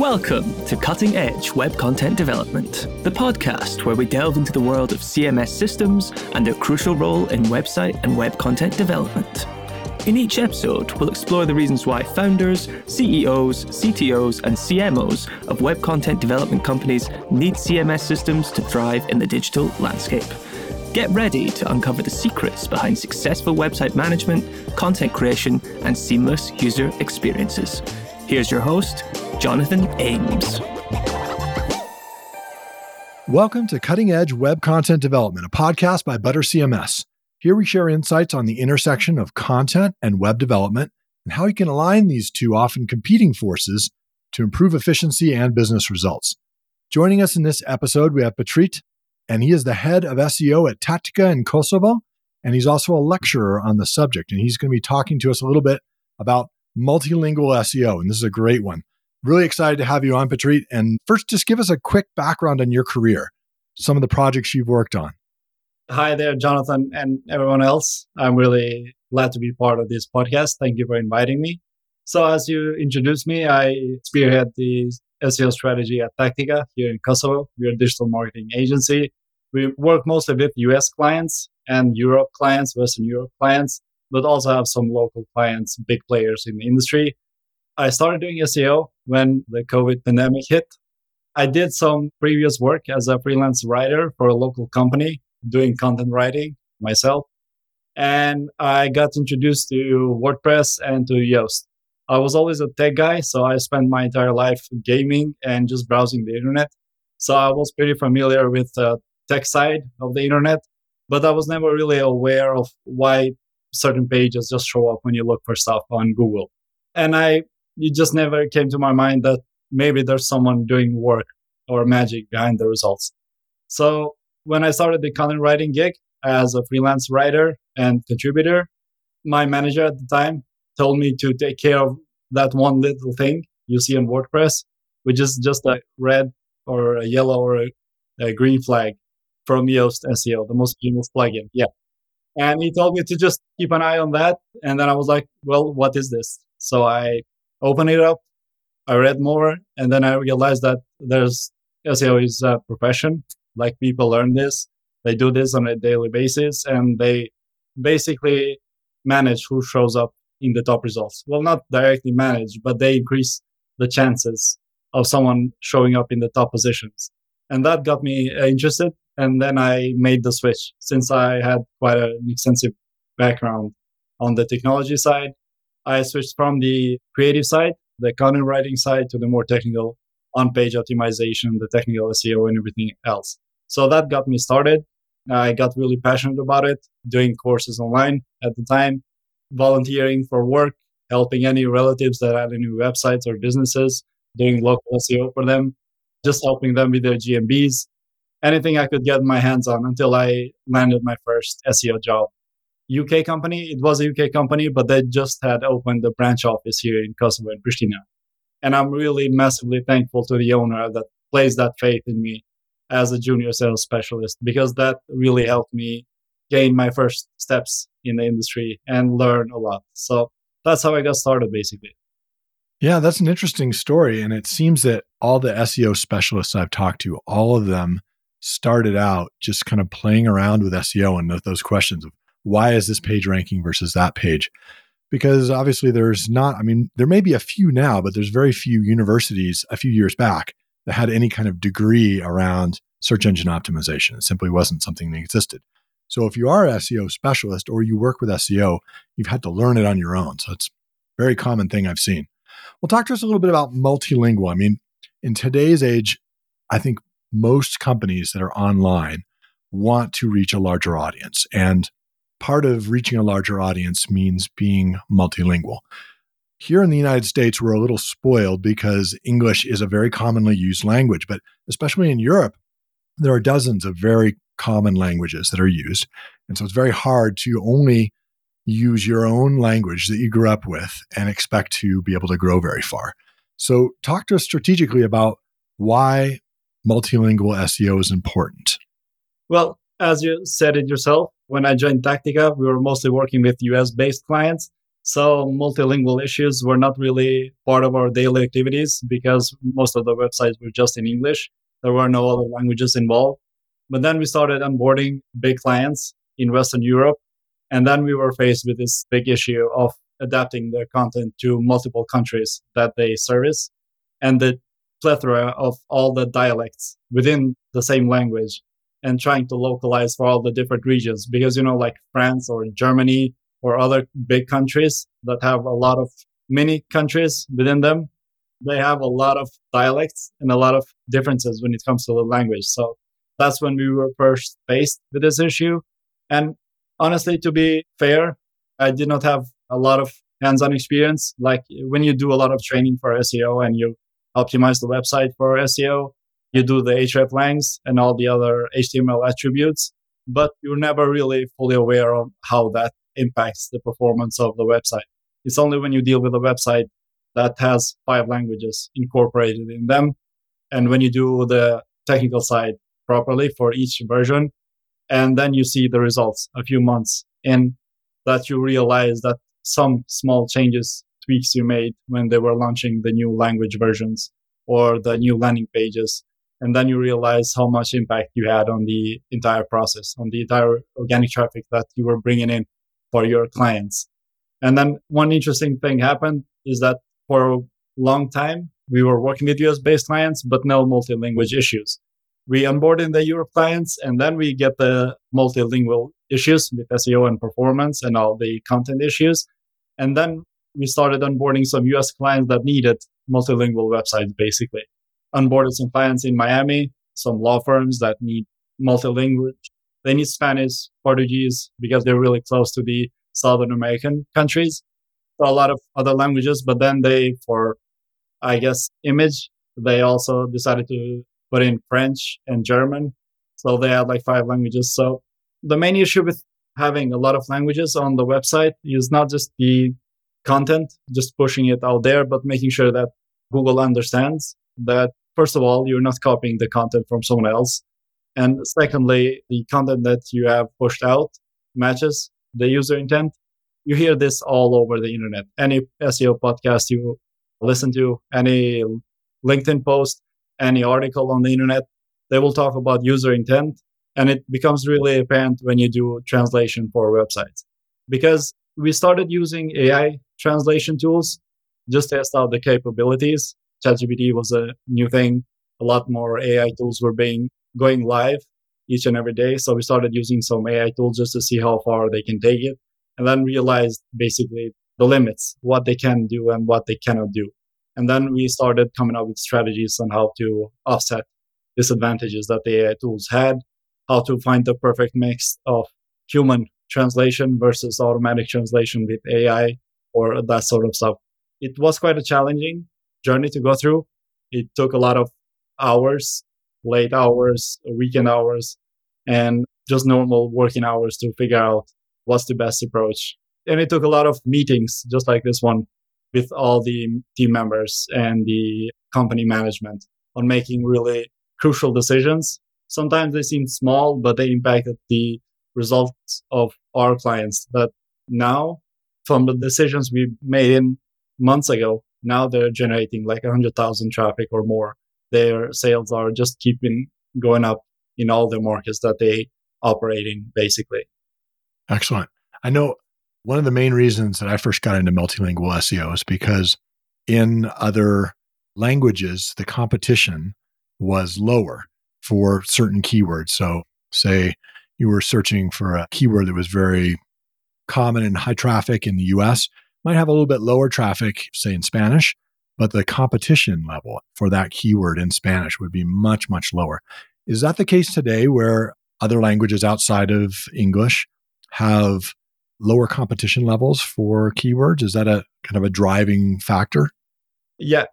Welcome to Cutting Edge Web Content Development, the podcast where we delve into the world of CMS systems and their crucial role in website and web content development. In each episode, we'll explore the reasons why founders, CEOs, CTOs, and CMOs of web content development companies need CMS systems to thrive in the digital landscape. Get ready to uncover the secrets behind successful website management, content creation, and seamless user experiences. Here's your host, Jonathan Ames. Welcome to Cutting Edge Web Content Development, a podcast by Butter CMS. Here we share insights on the intersection of content and web development and how you can align these two often competing forces to improve efficiency and business results. Joining us in this episode, we have Petrit, and he is the head of SEO at Tactica in Kosovo, and he's also a lecturer on the subject. And he's going to be talking to us a little bit about multilingual SEO, and this is a great one. Really excited to have you on, Petrit. And first, just give us a quick background on your career, some of the projects you've worked on. Hi there, Jonathan and everyone else. I'm really glad to be part of this podcast. Thank you for inviting me. So, as you introduced me, I spearhead the SEO strategy at Tactica here in Kosovo. We're a digital marketing agency. We work mostly with US clients and Europe clients, Western Europe clients, but also have some local clients, big players in the industry. I started doing SEO when the COVID pandemic hit. I did some previous work as a freelance writer for a local company doing content writing myself. And I got introduced to WordPress and to Yoast. I was always a tech guy, so I spent my entire life gaming and just browsing the internet. So I was pretty familiar with the tech side of the internet, but I was never really aware of why certain pages just show up when you look for stuff on Google. And I, it just never came to my mind that maybe there's someone doing work or magic behind the results. So when I started the content writing gig as a freelance writer and contributor, my manager at the time told me to take care of that one little thing you see on WordPress, which is just a red or a yellow or a, a green flag from Yoast SEO, the most famous plugin. Yeah. And he told me to just keep an eye on that. And then I was like, well, what is this? So I opened it up. I read more. And then I realized that there's SEO is a profession like people learn this. They do this on a daily basis and they basically manage who shows up in the top results. Well, not directly manage, but they increase the chances of someone showing up in the top positions. And that got me uh, interested. And then I made the switch since I had quite an extensive background on the technology side. I switched from the creative side, the content writing side, to the more technical on page optimization, the technical SEO, and everything else. So that got me started. I got really passionate about it, doing courses online at the time, volunteering for work, helping any relatives that had any websites or businesses, doing local SEO for them, just helping them with their GMBs, anything I could get my hands on until I landed my first SEO job. UK company, it was a UK company, but they just had opened a branch office here in Kosovo and Pristina. And I'm really massively thankful to the owner that placed that faith in me as a junior sales specialist because that really helped me gain my first steps in the industry and learn a lot. So that's how I got started basically. Yeah, that's an interesting story. And it seems that all the SEO specialists I've talked to, all of them started out just kind of playing around with SEO and those questions of why is this page ranking versus that page? Because obviously there's not, I mean, there may be a few now, but there's very few universities a few years back that had any kind of degree around search engine optimization. It simply wasn't something that existed. So if you are an SEO specialist or you work with SEO, you've had to learn it on your own. So it's a very common thing I've seen. Well, talk to us a little bit about multilingual. I mean, in today's age, I think most companies that are online want to reach a larger audience. And part of reaching a larger audience means being multilingual. Here in the United States, we're a little spoiled because English is a very commonly used language, but especially in Europe, there are dozens of very common languages that are used. And so it's very hard to only use your own language that you grew up with and expect to be able to grow very far. So, talk to us strategically about why multilingual SEO is important. Well, as you said it yourself, when I joined Tactica, we were mostly working with US based clients So multilingual issues were not really part of our daily activities because most of the websites were just in English. There were no other languages involved. But then we started onboarding big clients in Western Europe. And then we were faced with this big issue of adapting their content to multiple countries that they service and the plethora of all the dialects within the same language and trying to localize for all the different regions. Because you know like France or Germany or other big countries that have a lot of many countries within them they have a lot of dialects and a lot of differences when it comes to the language. So that's when we were first faced with this issue. And honestly to be fair i did not have a lot of hands-on experience. Like when you do a lot of training for SEO and you optimize the website for SEO, you do the hreflangs and all the other HTML attributes, but you're never really fully aware of how that impacts the performance of the website. It's only when you deal with a website that has five languages incorporated in them. And when you do the technical side properly for each version, and then you see the results a few months in that you realize that some small changes, tweaks you made when they were launching the new language versions or the new landing pages. And then you realize how much impact you had on the entire process, on the entire organic traffic that you were bringing in for your clients. And then one interesting thing happened is that for a long time, we were working with US based clients, but no multi language issues. We onboarded the Europe clients and then we get the multilingual issues with SEO and performance and all the content issues. And then we started onboarding some US clients that needed multilingual websites, basically. Onboarded some clients in Miami, some law firms that need multilingual. They need Spanish, Portuguese, because they're really close to the Southern American countries. So a lot of other languages, but then they, for, I guess, image, they also decided to put in French and German. So they had like five languages. So the main issue with having a lot of languages on the website is not just the content, just pushing it out there, but making sure that Google understands that, first of all, you're not copying the content from someone else. And secondly, the content that you have pushed out matches the user intent. You hear this all over the internet. Any SEO podcast you listen to, any LinkedIn post, any article on the internet, they will talk about user intent and it becomes really apparent when you do translation for websites. Because we started using AI translation tools just to test out the capabilities. ChatGPT was a new thing. A lot more AI tools were being going live each and every day. So we started using some AI tools just to see how far they can take it and then realized basically the limits, what they can do and what they cannot do. And then we started coming up with strategies on how to offset disadvantages that the AI tools had how to find the perfect mix of human translation versus automatic translation with AI or that sort of stuff. It was quite a challenging journey to go through. It took a lot of hours, late hours, weekend hours, and just normal working hours to figure out what's the best approach. And it took a lot of meetings, just like this one, with all the team members and the company management on making really crucial decisions sometimes they seem small, but they impacted the results of our clients that now from the decisions we made in months ago, now they're generating like 100,000 traffic or more. Their sales are just keeping going up in all the markets that they operate in, basically. Excellent. I know one of the main reasons that I first got into multilingual SEO is because in other languages, the competition was lower for certain keywords. So, say you were searching for a keyword that was very common and high traffic in the US, might have a little bit lower traffic, say in Spanish, but the competition level for that keyword in Spanish would be much, much lower. Is that the case today where other languages outside of English have lower competition levels for keywords? Is that a kind of a driving factor? Yeah,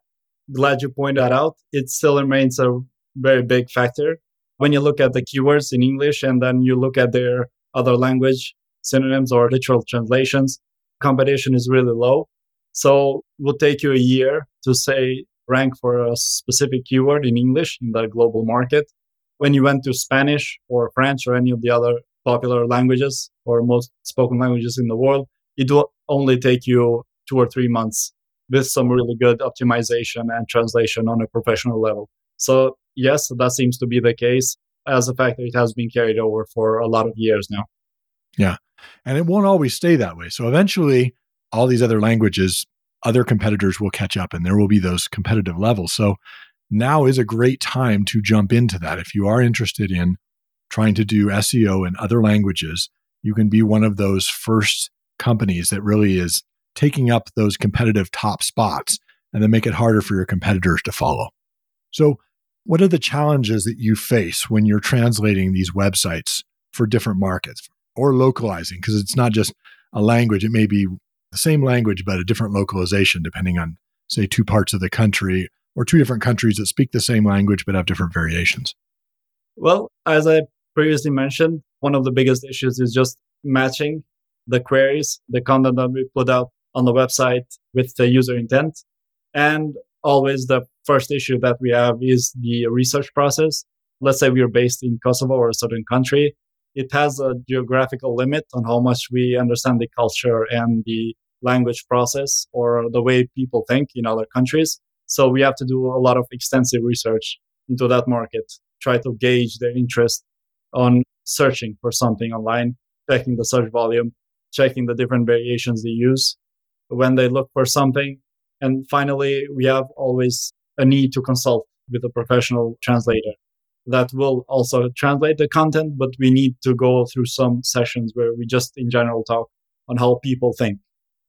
glad you point that out. It still remains a very big factor. When you look at the keywords in English and then you look at their other language synonyms or literal translations, competition is really low. So it will take you a year to say rank for a specific keyword in English in the global market. When you went to Spanish or French or any of the other popular languages or most spoken languages in the world, it will only take you two or three months with some really good optimization and translation on a professional level. So yes, that seems to be the case as a fact that it has been carried over for a lot of years now. Yeah. And it won't always stay that way. So eventually, all these other languages, other competitors will catch up and there will be those competitive levels. So now is a great time to jump into that. If you are interested in trying to do SEO in other languages, you can be one of those first companies that really is taking up those competitive top spots and then make it harder for your competitors to follow. So, what are the challenges that you face when you're translating these websites for different markets or localizing? Because it's not just a language, it may be the same language, but a different localization depending on, say, two parts of the country or two different countries that speak the same language but have different variations. Well, as I previously mentioned, one of the biggest issues is just matching the queries, the content that we put out on the website with the user intent. And always the first issue that we have is the research process. Let's say we are based in Kosovo or a certain country. It has a geographical limit on how much we understand the culture and the language process or the way people think in other countries. So we have to do a lot of extensive research into that market, try to gauge their interest on searching for something online, checking the search volume, checking the different variations they use when they look for something. And finally, we have always a need to consult with a professional translator that will also translate the content, but we need to go through some sessions where we just in general talk on how people think.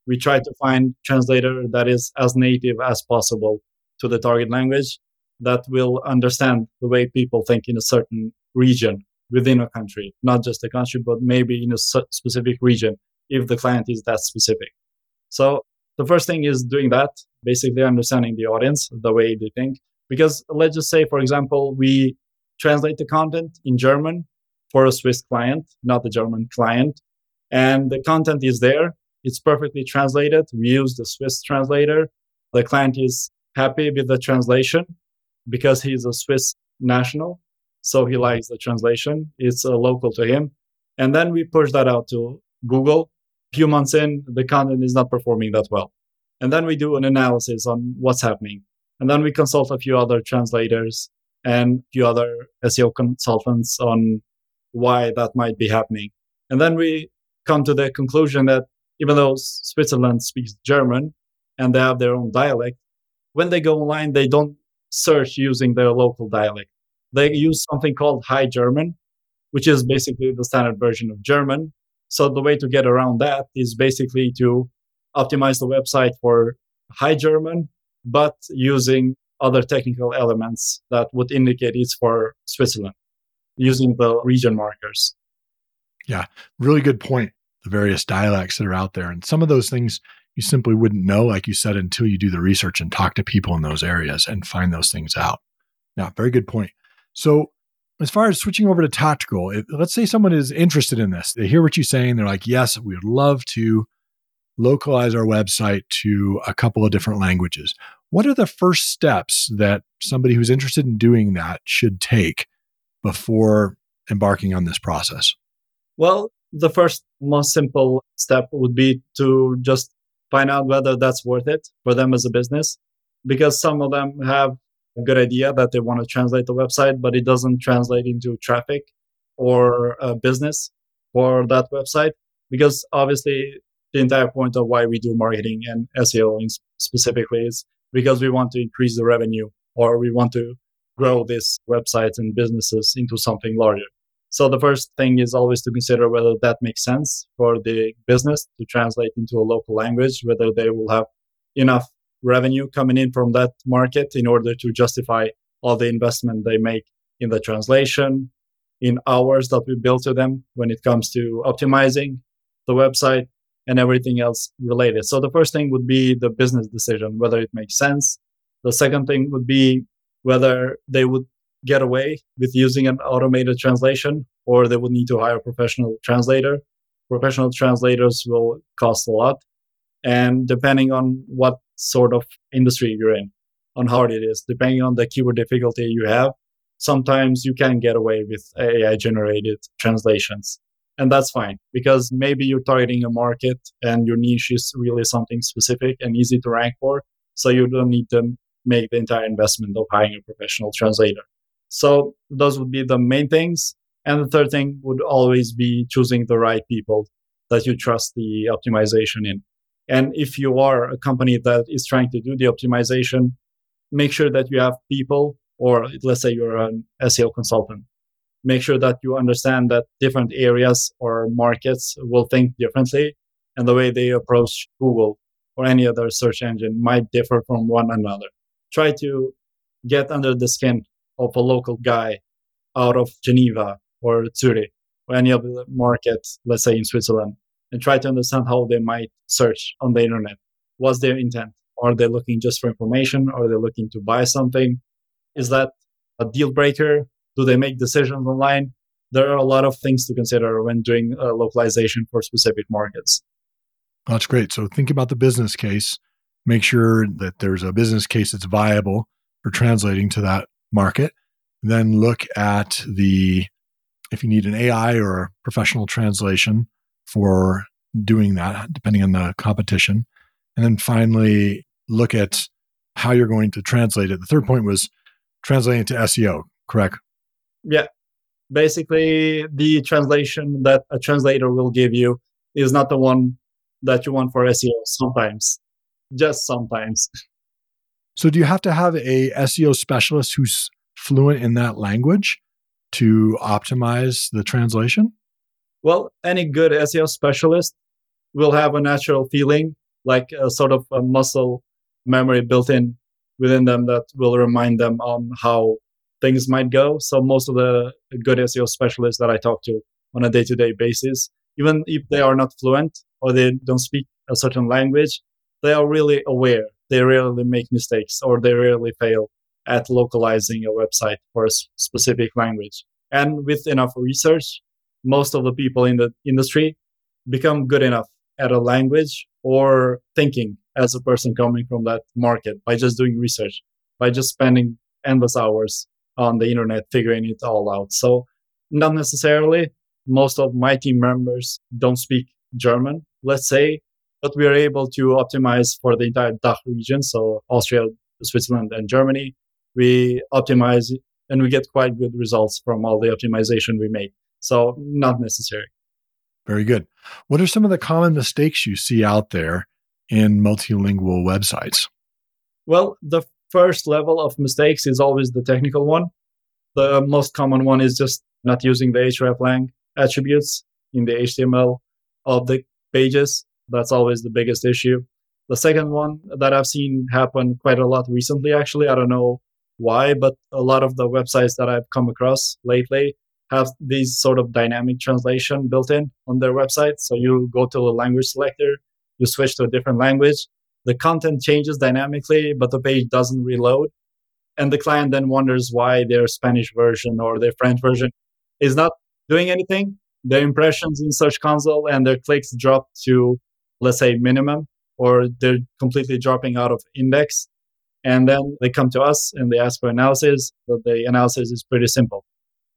We try to find translator that is as native as possible to the target language that will understand the way people think in a certain region within a country, not just a country, but maybe in a specific region if the client is that specific. So the first thing is doing that, basically understanding the audience, the way they think. Because let's just say, for example, we translate the content in German for a Swiss client, not the German client. And the content is there. It's perfectly translated. We use the Swiss translator. The client is happy with the translation because he's a Swiss national. So he likes the translation. It's uh, local to him. And then we push that out to Google A few months in, the content is not performing that well. And then we do an analysis on what's happening. And then we consult a few other translators and a few other SEO consultants on why that might be happening. And then we come to the conclusion that even though Switzerland speaks German and they have their own dialect, when they go online, they don't search using their local dialect. They use something called High German, which is basically the standard version of German. So the way to get around that is basically to optimize the website for high German, but using other technical elements that would indicate it's for Switzerland using the region markers. Yeah, really good point. The various dialects that are out there. And some of those things you simply wouldn't know, like you said, until you do the research and talk to people in those areas and find those things out. Yeah, very good point. So as far as switching over to tactical, let's say someone is interested in this, they hear what you're saying, they're like, yes, we would love to localize our website to a couple of different languages. What are the first steps that somebody who's interested in doing that should take before embarking on this process? Well, the first most simple step would be to just find out whether that's worth it for them as a business because some of them have a good idea that they want to translate the website, but it doesn't translate into traffic or business for that website. Because obviously, the entire point of why we do marketing and SEO in specifically is because we want to increase the revenue or we want to grow these websites and businesses into something larger. So the first thing is always to consider whether that makes sense for the business to translate into a local language, whether they will have enough revenue coming in from that market in order to justify all the investment they make in the translation, in hours that we build to them when it comes to optimizing the website and everything else related. So the first thing would be the business decision, whether it makes sense. The second thing would be whether they would get away with using an automated translation or they would need to hire a professional translator. Professional translators will cost a lot. And depending on what sort of industry you're in, on how hard it is, depending on the keyword difficulty you have, sometimes you can get away with AI generated translations. And that's fine because maybe you're targeting a market and your niche is really something specific and easy to rank for. So you don't need to make the entire investment of hiring a professional translator. So those would be the main things. And the third thing would always be choosing the right people that you trust the optimization in. And if you are a company that is trying to do the optimization, make sure that you have people, or let's say you're an SEO consultant, make sure that you understand that different areas or markets will think differently and the way they approach Google or any other search engine might differ from one another. Try to get under the skin of a local guy out of Geneva or Zurich or any other market, let's say in Switzerland, and try to understand how they might search on the internet. What's their intent? Are they looking just for information? Are they looking to buy something? Is that a deal breaker? Do they make decisions online? There are a lot of things to consider when doing uh, localization for specific markets. That's great. So think about the business case. Make sure that there's a business case that's viable for translating to that market. Then look at the if you need an AI or professional translation, for doing that, depending on the competition. And then finally, look at how you're going to translate it. The third point was translating to SEO, correct? Yeah. Basically, the translation that a translator will give you is not the one that you want for SEO sometimes, just sometimes. So, do you have to have a SEO specialist who's fluent in that language to optimize the translation? Well, any good SEO specialist will have a natural feeling, like a sort of a muscle memory built in within them that will remind them on how things might go. So most of the good SEO specialists that I talk to on a day-to-day basis, even if they are not fluent or they don't speak a certain language, they are really aware. They rarely make mistakes or they rarely fail at localizing a website for a specific language. And with enough research, most of the people in the industry become good enough at a language or thinking as a person coming from that market by just doing research, by just spending endless hours on the internet figuring it all out. So, not necessarily most of my team members don't speak German, let's say, but we are able to optimize for the entire DACH region. So, Austria, Switzerland, and Germany. We optimize and we get quite good results from all the optimization we make. So, not necessary. Very good. What are some of the common mistakes you see out there in multilingual websites? Well, the first level of mistakes is always the technical one. The most common one is just not using the hreflang attributes in the HTML of the pages. That's always the biggest issue. The second one that I've seen happen quite a lot recently, actually, I don't know why, but a lot of the websites that I've come across lately have these sort of dynamic translation built in on their website. So you go to the language selector, you switch to a different language, the content changes dynamically, but the page doesn't reload. And the client then wonders why their Spanish version or their French version is not doing anything. Their impressions in Search Console and their clicks drop to, let's say, minimum, or they're completely dropping out of index. And then they come to us and they ask for analysis. But the analysis is pretty simple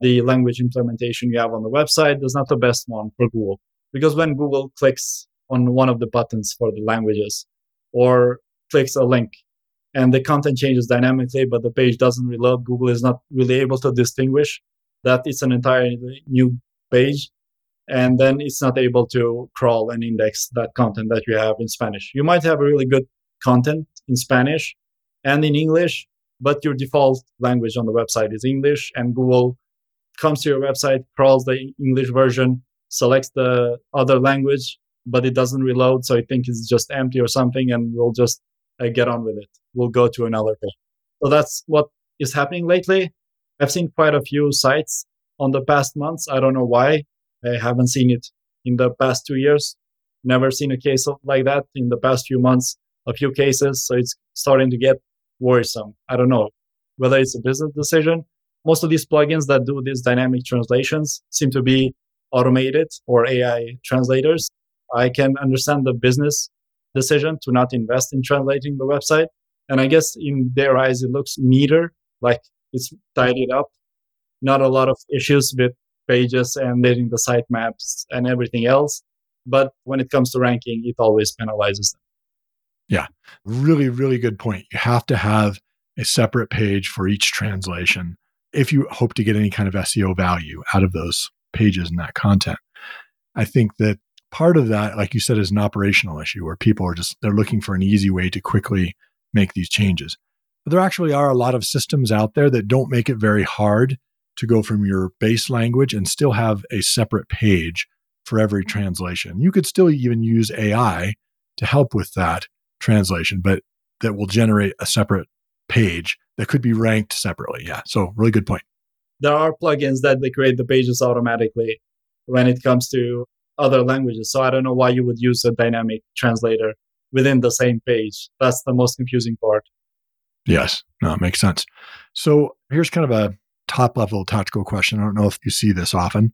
the language implementation you have on the website is not the best one for Google. Because when Google clicks on one of the buttons for the languages or clicks a link and the content changes dynamically, but the page doesn't reload, Google is not really able to distinguish that it's an entirely new page. And then it's not able to crawl and index that content that you have in Spanish. You might have really good content in Spanish and in English, but your default language on the website is English and Google comes to your website, crawls the English version, selects the other language, but it doesn't reload. So I think it's just empty or something, and we'll just uh, get on with it. We'll go to another page. So that's what is happening lately. I've seen quite a few sites on the past months. I don't know why. I haven't seen it in the past two years. Never seen a case like that in the past few months. A few cases. So it's starting to get worrisome. I don't know whether it's a business decision most of these plugins that do these dynamic translations seem to be automated or AI translators. I can understand the business decision to not invest in translating the website. And I guess in their eyes, it looks neater, like it's tidied up. Not a lot of issues with pages and editing the sitemaps and everything else. But when it comes to ranking, it always penalizes them. Yeah, really, really good point. You have to have a separate page for each translation if you hope to get any kind of SEO value out of those pages and that content. I think that part of that, like you said, is an operational issue where people are just they're looking for an easy way to quickly make these changes. But there actually are a lot of systems out there that don't make it very hard to go from your base language and still have a separate page for every translation. You could still even use AI to help with that translation, but that will generate a separate page that could be ranked separately. Yeah. So, really good point. There are plugins that they create the pages automatically when it comes to other languages. So, I don't know why you would use a dynamic translator within the same page. That's the most confusing part. Yes. No, it makes sense. So, here's kind of a top level tactical question. I don't know if you see this often,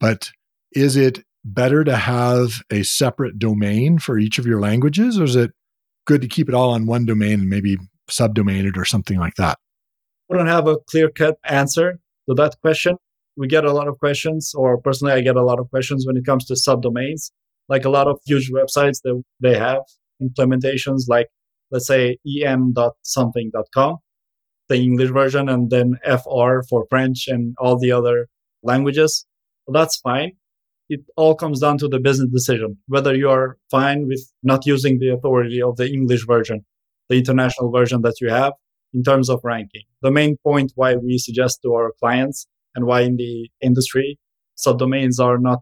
but is it better to have a separate domain for each of your languages, or is it good to keep it all on one domain and maybe subdomain it or something like that? I don't have a clear cut answer to that question. We get a lot of questions, or personally, I get a lot of questions when it comes to subdomains. Like a lot of huge websites that they have implementations, like let's say en.something.com, the English version, and then FR for French and all the other languages. Well, that's fine it all comes down to the business decision whether you are fine with not using the authority of the English version, the international version that you have in terms of ranking. The main point why we suggest to our clients and why in the industry subdomains are not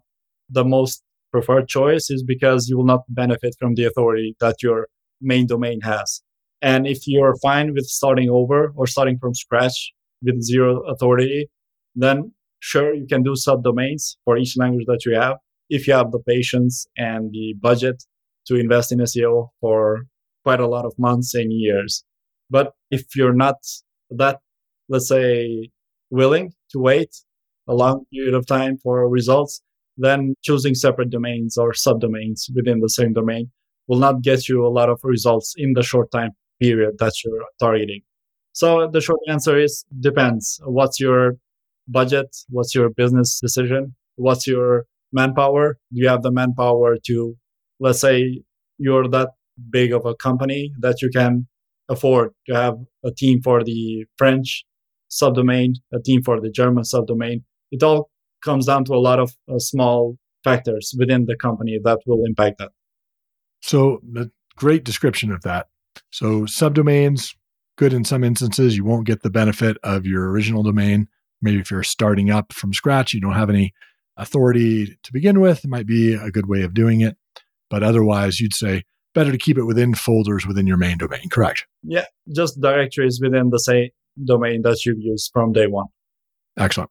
the most preferred choice is because you will not benefit from the authority that your main domain has. And if you're fine with starting over or starting from scratch with zero authority, then Sure, you can do subdomains for each language that you have if you have the patience and the budget to invest in SEO for quite a lot of months and years. But if you're not that, let's say, willing to wait a long period of time for results, then choosing separate domains or subdomains within the same domain will not get you a lot of results in the short time period that you're targeting. So the short answer is depends. What's your budget? What's your business decision? What's your manpower? Do you have the manpower to, let's say, you're that big of a company that you can afford to have a team for the French subdomain, a team for the German subdomain. It all comes down to a lot of uh, small factors within the company that will impact that. So, a great description of that. So, subdomains, good in some instances. You won't get the benefit of your original domain. Maybe if you're starting up from scratch, you don't have any authority to begin with, it might be a good way of doing it. But otherwise, you'd say better to keep it within folders within your main domain, correct? Yeah, just directories within the same domain that you've used from day one. Excellent.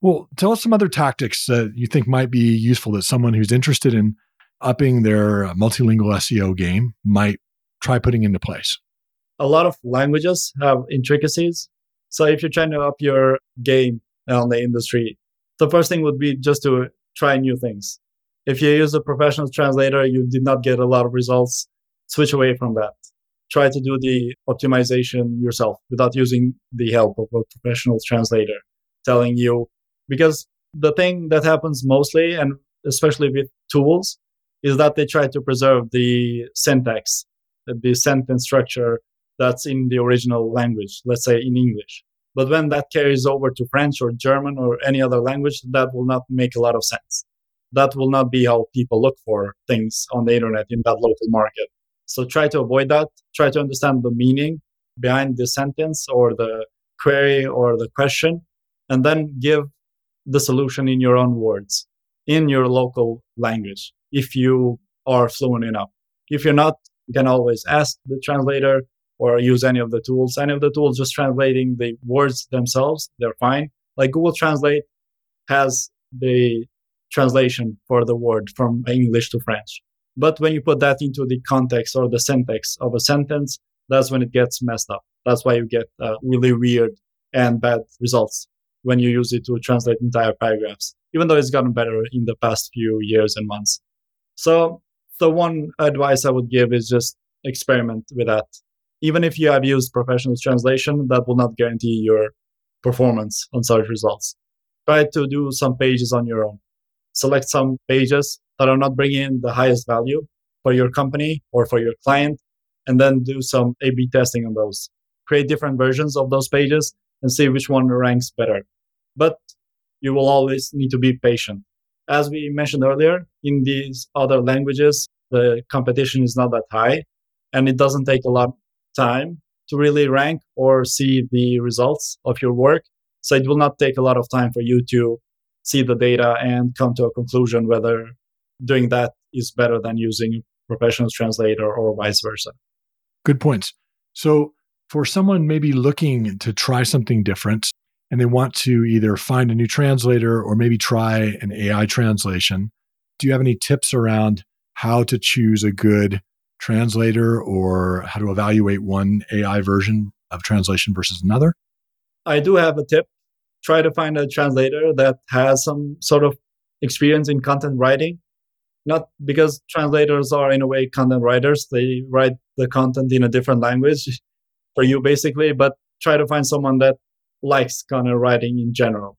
Well, tell us some other tactics that you think might be useful that someone who's interested in upping their uh, multilingual SEO game might try putting into place. A lot of languages have intricacies so if you're trying to up your game on the industry, the first thing would be just to try new things. If you use a professional translator, you did not get a lot of results, switch away from that. Try to do the optimization yourself without using the help of a professional translator telling you, because the thing that happens mostly, and especially with tools, is that they try to preserve the syntax, the sentence structure that's in the original language, let's say in English. But when that carries over to French or German or any other language, that will not make a lot of sense. That will not be how people look for things on the internet in that local market. So try to avoid that. Try to understand the meaning behind the sentence or the query or the question, and then give the solution in your own words, in your local language, if you are fluent enough. If you're not, you can always ask the translator or use any of the tools. Any of the tools just translating the words themselves, they're fine. Like Google Translate has the translation for the word from English to French. But when you put that into the context or the syntax of a sentence, that's when it gets messed up. That's why you get uh, really weird and bad results when you use it to translate entire paragraphs, even though it's gotten better in the past few years and months. So the one advice I would give is just experiment with that even if you have used professional translation, that will not guarantee your performance on search results. try to do some pages on your own. Select some pages that are not bringing in the highest value for your company or for your client, and then do some A B testing on those. Create different versions of those pages and see which one ranks better. But you will always need to be patient. As we mentioned earlier, in these other languages, the competition is not that high and it doesn't take a lot of time to really rank or see the results of your work. So it will not take a lot of time for you to see the data and come to a conclusion whether doing that is better than using a professional translator or vice versa. Good points. So for someone maybe looking to try something different and they want to either find a new translator or maybe try an AI translation, do you have any tips around how to choose a good translator or how to evaluate one AI version of translation versus another? I do have a tip. Try to find a translator that has some sort of experience in content writing. Not because translators are, in a way, content writers. They write the content in a different language for you basically, but try to find someone that likes of writing in general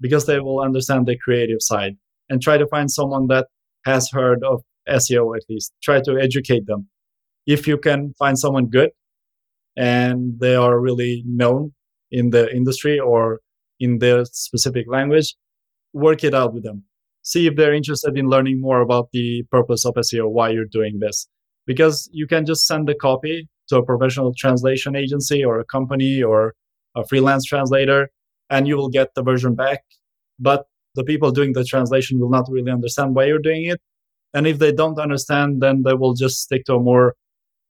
because they will understand the creative side and try to find someone that has heard of SEO at least. Try to educate them. If you can find someone good and they are really known in the industry or in their specific language, work it out with them. See if they're interested in learning more about the purpose of SEO, why you're doing this. Because you can just send the copy to a professional translation agency or a company or a freelance translator, and you will get the version back. But the people doing the translation will not really understand why you're doing it. And if they don't understand, then they will just stick to a more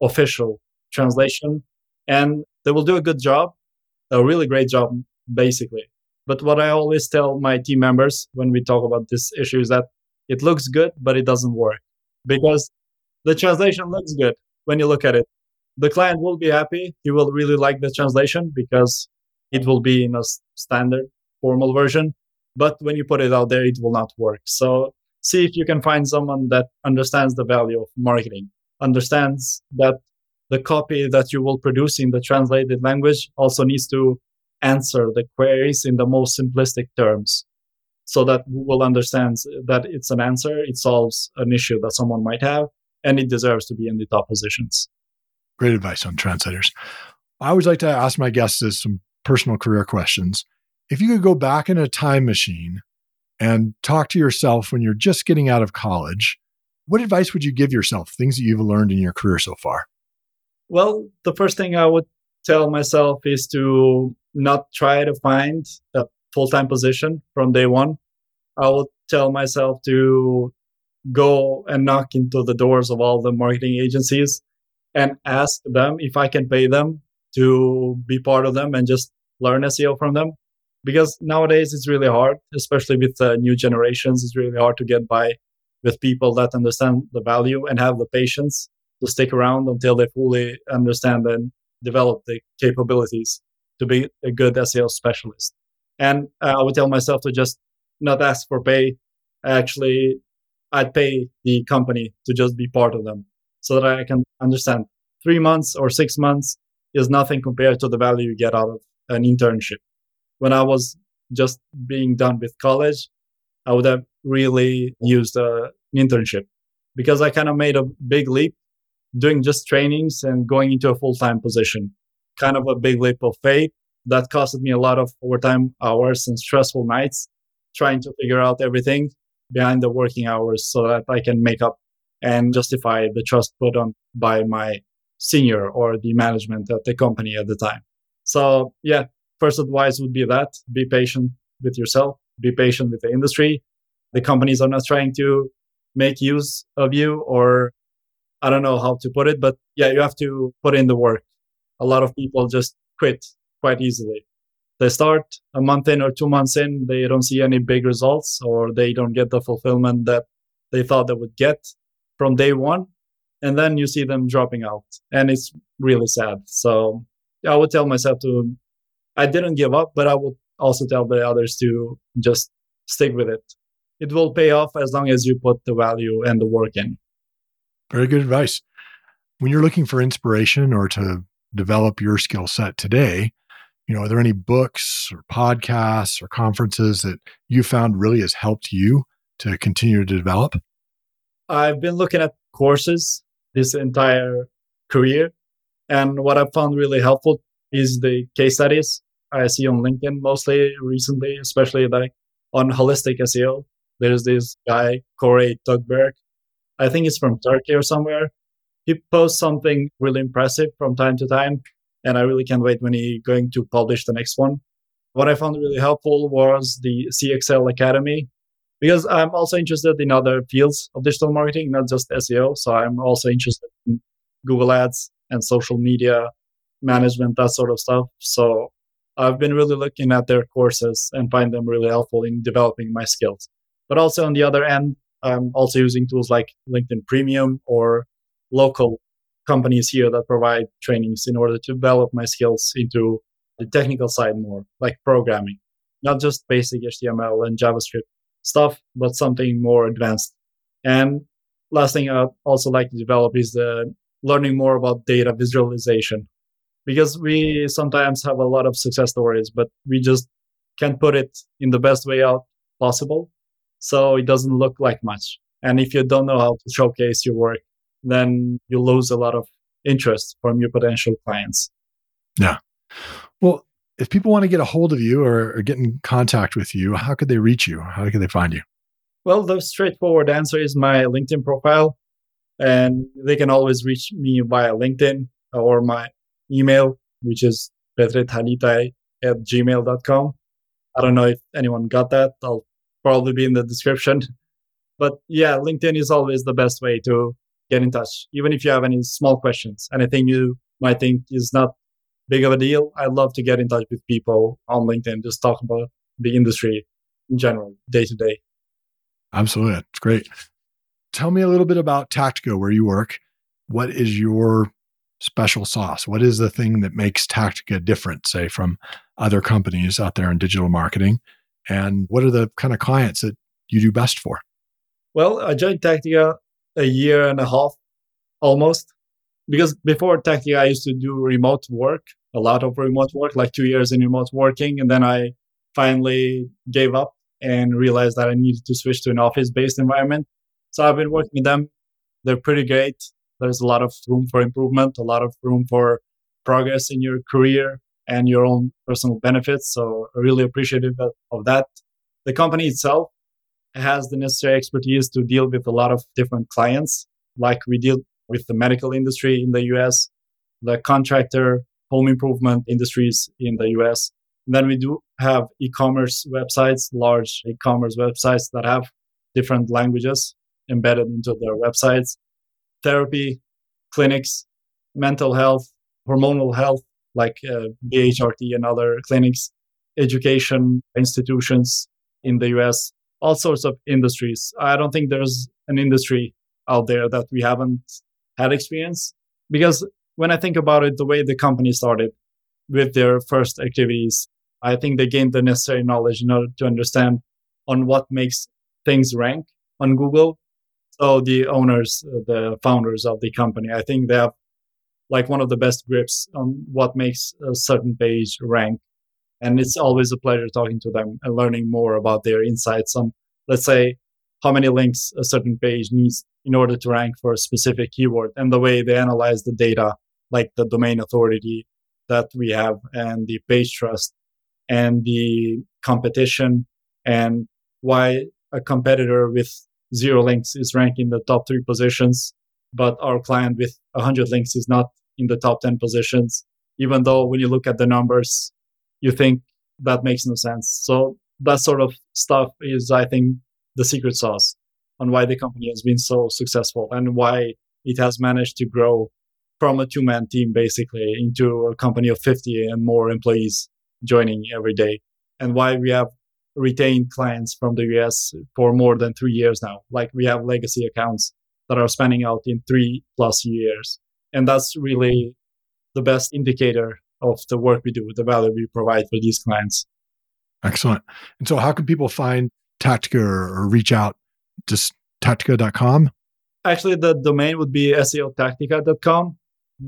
official translation and they will do a good job, a really great job, basically. But what I always tell my team members when we talk about this issue is that it looks good, but it doesn't work because the translation looks good when you look at it the client will be happy. He will really like the translation because it will be in a standard formal version. But when you put it out there, it will not work. So see if you can find someone that understands the value of marketing, understands that the copy that you will produce in the translated language also needs to answer the queries in the most simplistic terms so that Google understands that it's an answer, it solves an issue that someone might have, and it deserves to be in the top positions. Great advice on translators. I always like to ask my guests some personal career questions. If you could go back in a time machine and talk to yourself when you're just getting out of college, what advice would you give yourself, things that you've learned in your career so far? Well, the first thing I would tell myself is to not try to find a full time position from day one. I would tell myself to go and knock into the doors of all the marketing agencies and ask them if I can pay them to be part of them and just learn SEO from them. Because nowadays it's really hard, especially with the new generations, it's really hard to get by with people that understand the value and have the patience to stick around until they fully understand and develop the capabilities to be a good SEO specialist. And uh, I would tell myself to just not ask for pay. Actually, I'd pay the company to just be part of them so that I can understand three months or six months is nothing compared to the value you get out of an internship. When I was just being done with college, I would have really used uh, an internship because I kind of made a big leap doing just trainings and going into a full time position. Kind of a big leap of faith that costed me a lot of overtime hours and stressful nights trying to figure out everything behind the working hours so that I can make up and justify the trust put on by my senior or the management at the company at the time. So yeah, first advice would be that be patient with yourself, be patient with the industry. The companies are not trying to make use of you or I don't know how to put it, but yeah, you have to put in the work. A lot of people just quit quite easily. They start a month in or two months in, they don't see any big results or they don't get the fulfillment that they thought they would get from day one. And then you see them dropping out and it's really sad. So i would tell myself to i didn't give up but i would also tell the others to just stick with it. It will pay off as long as you put the value and the work in. Very good advice. When you're looking for inspiration or to develop your skill set today you know, are there any books or podcasts or conferences that you found really has helped you to continue to develop? I've been looking at courses this entire career. And what I've found really helpful is the case studies I see on LinkedIn mostly recently, especially like on holistic SEO. There's this guy, Koray Tugberk. I think he's from Turkey or somewhere. He posts something really impressive from time to time. And I really can't wait when he's going to publish the next one. What I found really helpful was the CXL Academy, because I'm also interested in other fields of digital marketing, not just SEO. So I'm also interested in Google Ads and social media management, that sort of stuff. So I've been really looking at their courses and find them really helpful in developing my skills. But also on the other end, I'm also using tools like LinkedIn Premium or local companies here that provide trainings in order to develop my skills into the technical side more, like programming, not just basic HTML and JavaScript stuff, but something more advanced. And last thing I'd also like to develop is the learning more about data visualization because we sometimes have a lot of success stories, but we just can't put it in the best way out possible. So it doesn't look like much. And if you don't know how to showcase your work, then you lose a lot of interest from your potential clients. Yeah. Well, if people want to get a hold of you or, or, get in contact with you, how could they reach you? How could they find you? Well, the straightforward answer is my LinkedIn profile. And they can always reach me via LinkedIn or my email, which is petrethalita at gmail.com. I don't know if anyone got that. I'll probably be in the description. But yeah, LinkedIn is always the best way to get in touch. Even if you have any small questions, anything you might think is not big of a deal, I'd love to get in touch with people on LinkedIn, just talk about the industry in general, day to day. Absolutely. It's great. Tell me a little bit about Tactica, where you work. What is your special sauce? What is the thing that makes Tactica different, say, from other companies out there in digital marketing? And what are the kind of clients that you do best for? Well, I joined Tactica a year and a half almost because before Tactica, I used to do remote work, a lot of remote work, like two years in remote working. And then I finally gave up and realized that I needed to switch to an office based environment. So I've been working with them. They're pretty great there's a lot of room for improvement, a lot of room for progress in your career and your own personal benefits. So really appreciative of that. The company itself has the necessary expertise to deal with a lot of different clients, like we deal with the medical industry in the US, the contractor, home improvement industries in the US. And then we do have e-commerce websites, large e-commerce websites that have different languages embedded into their websites therapy clinics, mental health, hormonal health, like uh, BHRT and other clinics, education institutions in the US, all sorts of industries. I don't think there's an industry out there that we haven't had experience because when I think about it, the way the company started with their first activities, I think they gained the necessary knowledge in order to understand on what makes things rank on Google so the owners, the founders of the company, I think they have like one of the best grips on what makes a certain page rank. And it's always a pleasure talking to them and learning more about their insights on, let's say, how many links a certain page needs in order to rank for a specific keyword and the way they analyze the data, like the domain authority that we have and the page trust and the competition and why a competitor with zero links is ranking in the top three positions, but our client with 100 links is not in the top 10 positions, even though when you look at the numbers, you think that makes no sense. So that sort of stuff is, I think, the secret sauce on why the company has been so successful and why it has managed to grow from a two man team basically into a company of 50 and more employees joining every day and why we have retained clients from the US for more than three years now. Like we have legacy accounts that are spanning out in three plus years. And that's really the best indicator of the work we do, the value we provide for these clients. Excellent. And so, how can people find Tactica or, reach out? Just tactica.com? Actually, the domain would be seotactica.com.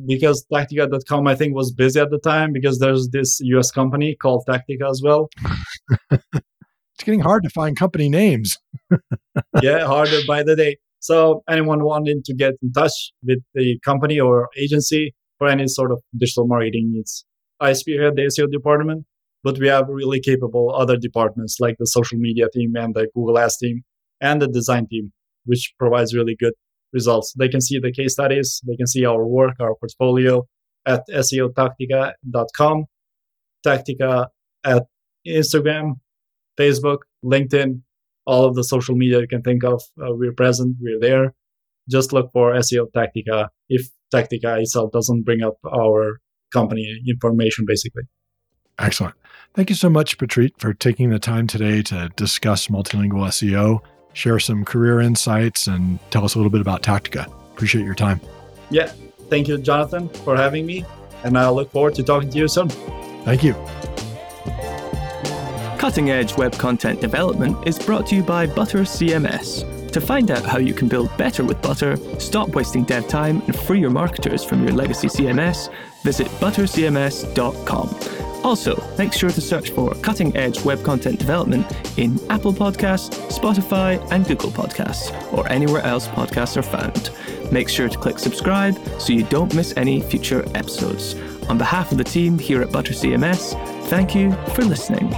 because Tactica.com, I think, was busy at the time because there's this US company called Tactica as well. it's getting hard to find company names. yeah, harder by the day. So anyone wanting to get in touch with the company or agency for any sort of digital marketing needs, I spearhead the SEO department, but we have really capable other departments like the social media team and the Google Ads team and the design team, which provides really good results. They can see the case studies, they can see our work, our portfolio at SEOtactica.com, Tactica at Instagram, Facebook, LinkedIn, all of the social media you can think of. Uh, we're present, we're there. Just look for SEO Tactica if Tactica itself doesn't bring up our company information, basically. Excellent. Thank you so much, Petrit, for taking the time today to discuss multilingual SEO share some career insights and tell us a little bit about Tactica. Appreciate your time. Yeah. Thank you, Jonathan, for having me. And I look forward to talking to you soon. Thank you. Cutting Edge Web Content Development is brought to you by Butter CMS. To find out how you can build better with Butter, stop wasting dev time, and free your marketers from your legacy CMS, visit buttercms.com. Also, make sure to search for cutting edge web content development in Apple Podcasts, Spotify, and Google Podcasts, or anywhere else podcasts are found. Make sure to click subscribe so you don't miss any future episodes. On behalf of the team here at Butter CMS, thank you for listening.